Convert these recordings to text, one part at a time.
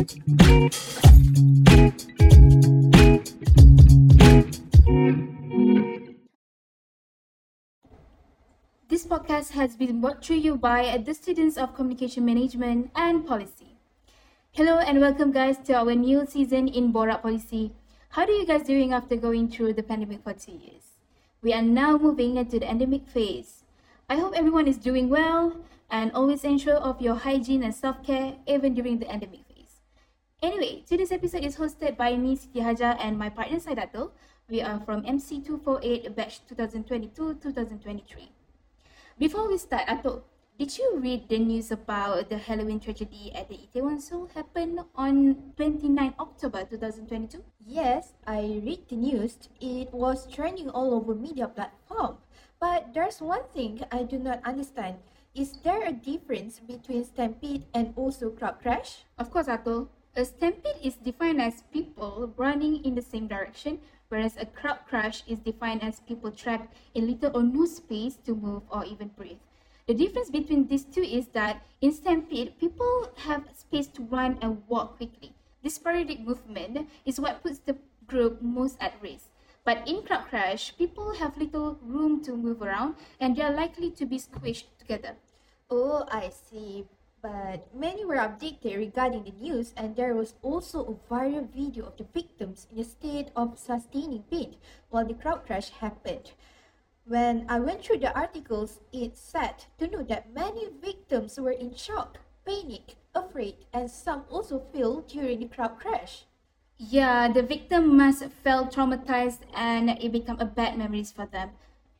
This podcast has been brought to you by the students of Communication Management and Policy. Hello and welcome guys to our new season in Borak Policy. How are you guys doing after going through the pandemic for two years? We are now moving into the endemic phase. I hope everyone is doing well and always ensure of your hygiene and self-care even during the endemic. Anyway, today's episode is hosted by me, Siti Haja, and my partner Saidato. We are from MC248 batch 2022-2023. Before we start, Atok, did you read the news about the Halloween tragedy at the Itaewon Seoul happened on 29 October 2022? Yes, I read the news. It was trending all over media platform. But there's one thing I do not understand. Is there a difference between stampede and also crowd crash? Of course, Atul. A stampede is defined as people running in the same direction, whereas a crowd crash is defined as people trapped in little or no space to move or even breathe. The difference between these two is that in stampede, people have space to run and walk quickly. This sporadic movement is what puts the group most at risk. But in crowd crash, people have little room to move around and they are likely to be squished together. Oh, I see. But many were updated regarding the news, and there was also a viral video of the victims in a state of sustaining pain while the crowd crash happened. When I went through the articles, it's sad to know that many victims were in shock, panic, afraid, and some also fell during the crowd crash. Yeah, the victim must felt traumatized and it became a bad memories for them.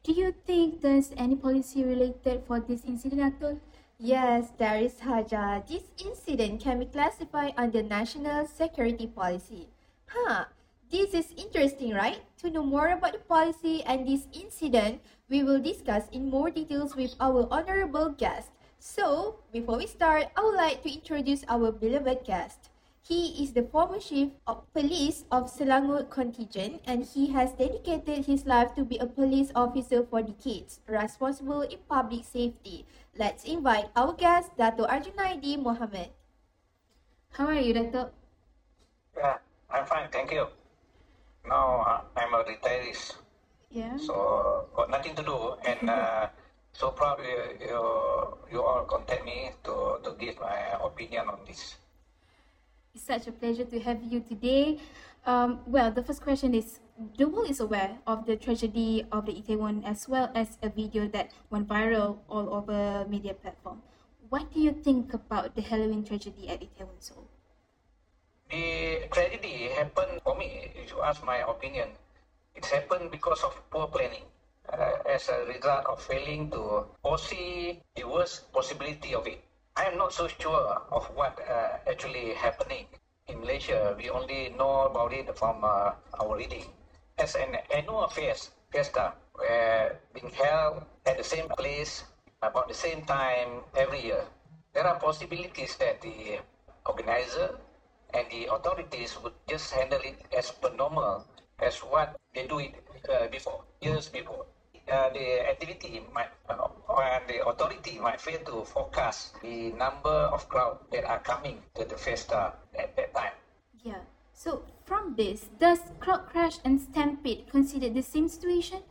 Do you think there's any policy related for this incident, Atul? Yes, there is Haja. This incident can be classified under national security policy. Huh, this is interesting, right? To know more about the policy and this incident, we will discuss in more details with our honorable guest. So, before we start, I would like to introduce our beloved guest. He is the former chief of police of Selangor contingent and he has dedicated his life to be a police officer for decades, responsible in public safety. Let's invite our guest, Dato Arjunaidi Mohammed. How are you, Dato? Yeah, I'm fine, thank you. Now uh, I'm a retiree, Yeah. so got nothing to do, and uh, so proud you, you you all contact me to to give my opinion on this. It's such a pleasure to have you today. Um, well, the first question is The world is aware of the tragedy of the Itaewon as well as a video that went viral all over media platform. What do you think about the Halloween tragedy at Itaewon Seoul? The tragedy happened for me. If you ask my opinion, it happened because of poor planning. Uh, as a result of failing to foresee the worst possibility of it. I am not so sure of what uh, actually happening in Malaysia. We only know about it from uh, our reading. As an annual fest, fiesta, being held at the same place about the same time every year, there are possibilities that the organizer and the authorities would just handle it as per normal as what they do it uh, before, years before. Uh, the activity might, uh, and the authority might fail to forecast the number of crowd that are coming to the festa at that time. Yeah. So from this, does crowd crash and stampede consider the same situation?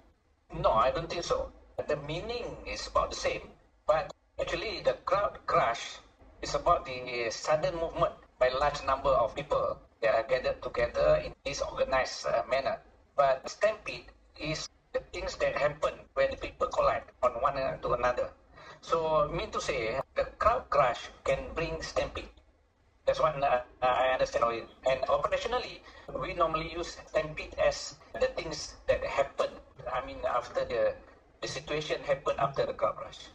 No, I don't think so. The meaning is about the same, but actually the crowd crash is about the sudden movement by large number of people that are gathered together in this organized uh, manner. But stampede is the things that happen when people collide on one to another. So, mean to say, the crowd crash can bring stampede. That's what uh, I understand. And operationally, we normally use stampede as the things that happen. I mean, after the the situation happened after the crowd crash.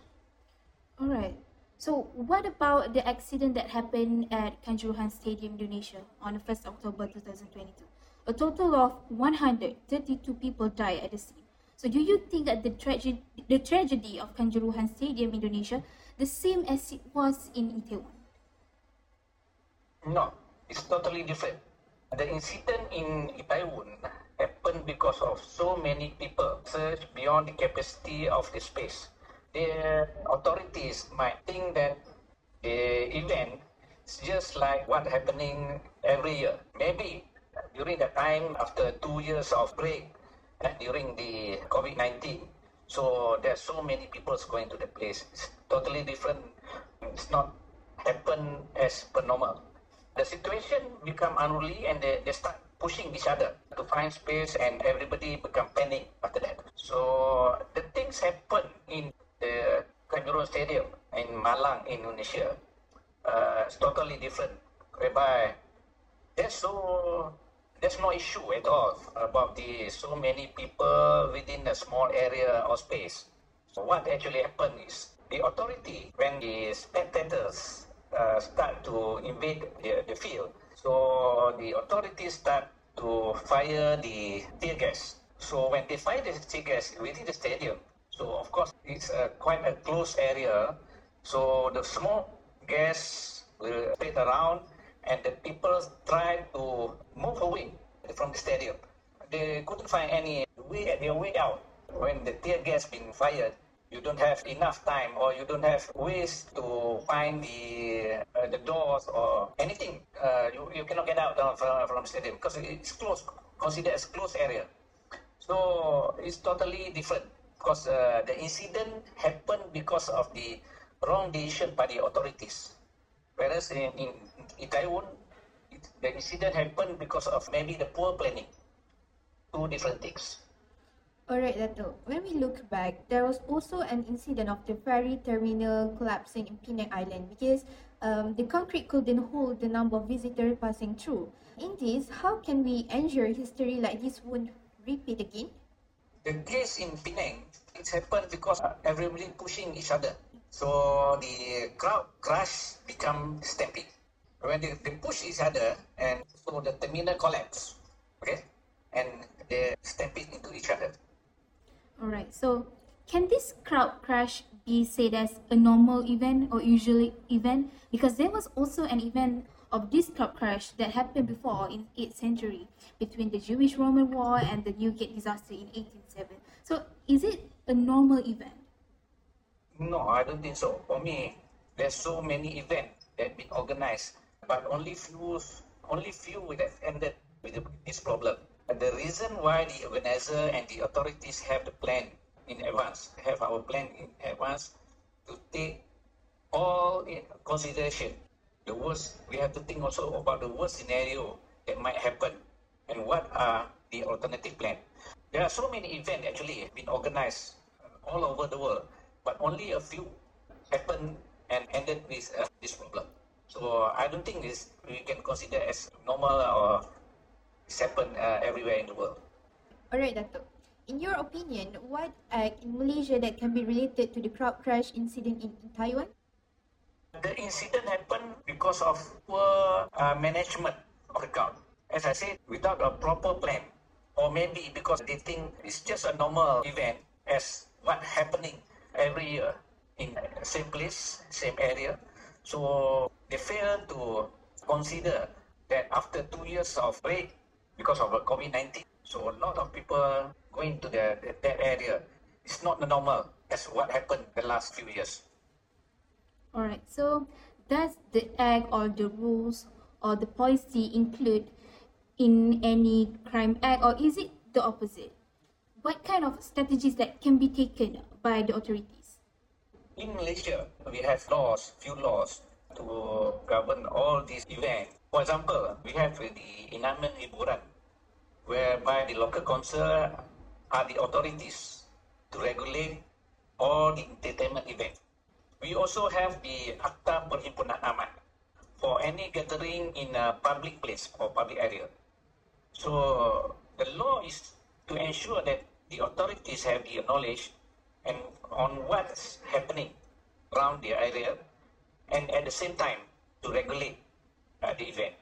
All right. So what about the accident that happened at Kanjuruhan Stadium, Indonesia on the 1st October 2022? A total of 132 people died at the scene. So do you think that the tragedy, the tragedy of Kanjuruhan Stadium, Indonesia, the same as it was in Itaewon? No, it's totally different. The incident in Itaewon happened because of so many people surge beyond the capacity of the space. The authorities might think that the event It's just like what happening every year. Maybe during the time after two years of break during the COVID-19. So there's so many people going to the place. It's totally different. It's not happen as per normal. The situation become unruly and they, they start pushing each other to find space and everybody become panic after that. So the things happen in the Kanjuruhan Stadium in Malang, Indonesia. Uh, it's totally different. Whereby there's so there's no issue at all about the so many people within a small area or space. So what actually happened is the authority when the spectators uh, start to invade the, the field. So the authorities start to fire the tear gas. So when they fire the tear gas within the stadium, so of course it's a, quite a close area. So the smoke gas will spread around and the people tried to move away from the stadium. They couldn't find any way, their way out. When the tear gas been fired, you don't have enough time or you don't have ways to find the uh, the doors or anything. Uh, you, you cannot get out uh, from, from the stadium because it's closed, considered as closed area. So it's totally different because uh, the incident happened because of the wrong decision by the authorities. Whereas in, in, in Itaewon, it, the incident happened because of maybe the poor planning. Two different things. Alright, Dato. When we look back, there was also an incident of the ferry terminal collapsing in Penang Island because um, the concrete couldn't hold the number of visitors passing through. In this, how can we ensure history like this won't repeat again? The case in Penang, it's happened because everybody pushing each other. So the crowd crush become stampede. When they, they push each other and so the terminal collapse. Okay? And they stampede into each other. Alright, so can this crowd crash be said as a normal event or usually event? Because there was also an event of this crowd crash that happened before in 8th century between the Jewish-Roman War and the Newgate disaster in 1807. So is it a normal event? No, I don't think so. For me, there's so many events that been organized, but only few, only few that ended with this problem. And the reason why the organizer and the authorities have the plan in advance, have our plan in advance to take all in consideration. The worst, we have to think also about the worst scenario that might happen and what are the alternative plan. There are so many events actually been organized all over the world, but only a few happened and ended with uh, this problem. So I don't think this we can consider as normal or it's happened uh, everywhere in the world. Alright, Dato. In your opinion, what act in Malaysia that can be related to the crowd crash incident in, in Itaewon? The incident happened because of poor uh, management of the crowd. As I said, without a proper plan, or maybe because they think it's just a normal event as what happening every year in same place, same area. So they fail to consider that after two years of break because of COVID-19, so a lot of people going to the, that area. It's not normal as what happened the last few years. Alright, so does the act or the rules or the policy include in any crime act or is it the opposite? What kind of strategies that can be taken by the authorities? In Malaysia, we have laws, few laws to govern all these events. For example, we have the Enakmen Hiburan, whereby the local council are the authorities to regulate all the entertainment events. We also have the Akta Perhimpunan Aman for any gathering in a public place or public area. So the law is to ensure that the authorities have the knowledge and on what's happening around the area and at the same time to regulate uh, the event.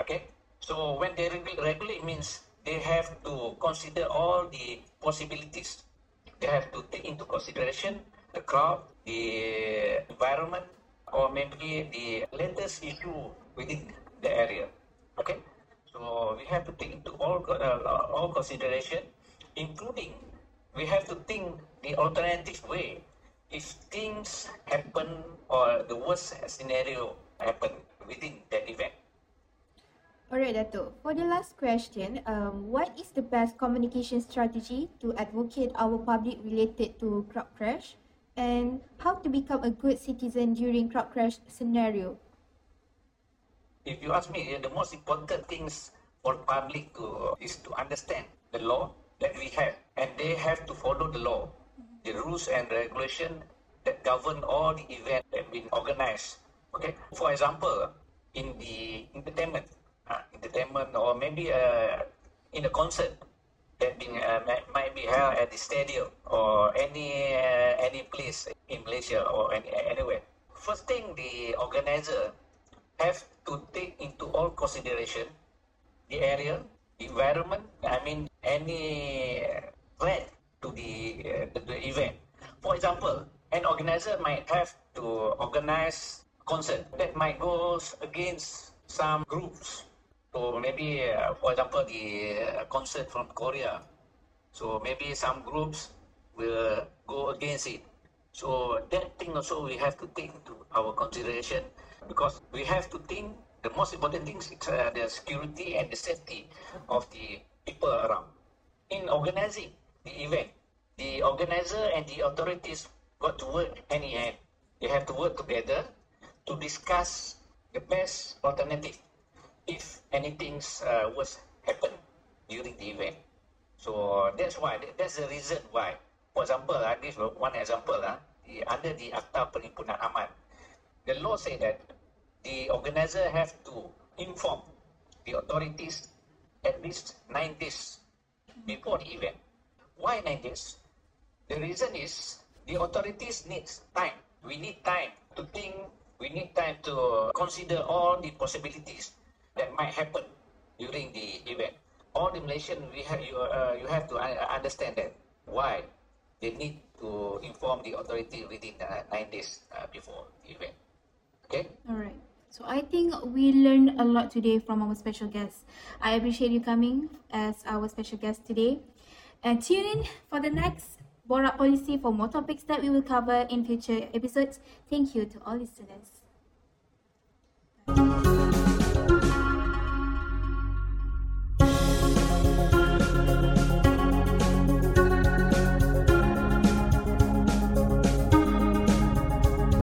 Okay? So when they regu- regulate means they have to consider all the possibilities. They have to take into consideration the crowd, the environment, or maybe the latest issue within the area. Okay? So we have to take into all uh, all consideration, including we have to think the alternative way. If things happen or the worst scenario happen, within that event. Alright, Dato. For the last question, um, what is the best communication strategy to advocate our public related to crowd crash? And how to become a good citizen during crowd crash scenario? If you ask me, the most important things for public to is to understand the law that we have, and they have to follow the law, the rules and regulation that govern all the events that been organized. Okay, for example, in the entertainment, uh, entertainment, or maybe uh, in a concert that been uh, might, be held at the stadium or any uh, any place in Malaysia or any, anywhere. First thing, the organizer have to take into all consideration the area, environment. I mean, any threat to the uh, the, event. For example, an organizer might have to organize a concert that might go against some groups. So maybe, uh, for example, the uh, concert from Korea. So maybe some groups will go against it. So that thing also we have to take into our consideration because we have to think the most important thing is uh, the security and the safety of the people around. In organizing the event, the organizer and the authorities got to work hand in hand. They have to work together to discuss the best alternative if anything uh, was happen during the event. So that's why that's the reason why. For example, uh, this one example uh, under the Akta Penghimpunan Aman, the law say that the organizer have to inform the authorities at least nine days before the event. Why nine days? The reason is the authorities need time. We need time to think. We need time to consider all the possibilities that might happen during the event. All the Malaysian, we have you, uh, you have to understand that why they need to inform the authority within uh, nine days uh, before the event. Okay. All right. So I think we learned a lot today from our special guest. I appreciate you coming as our special guest today. And tune in for the next Borak Policy for more topics that we will cover in future episodes. Thank you to all listeners.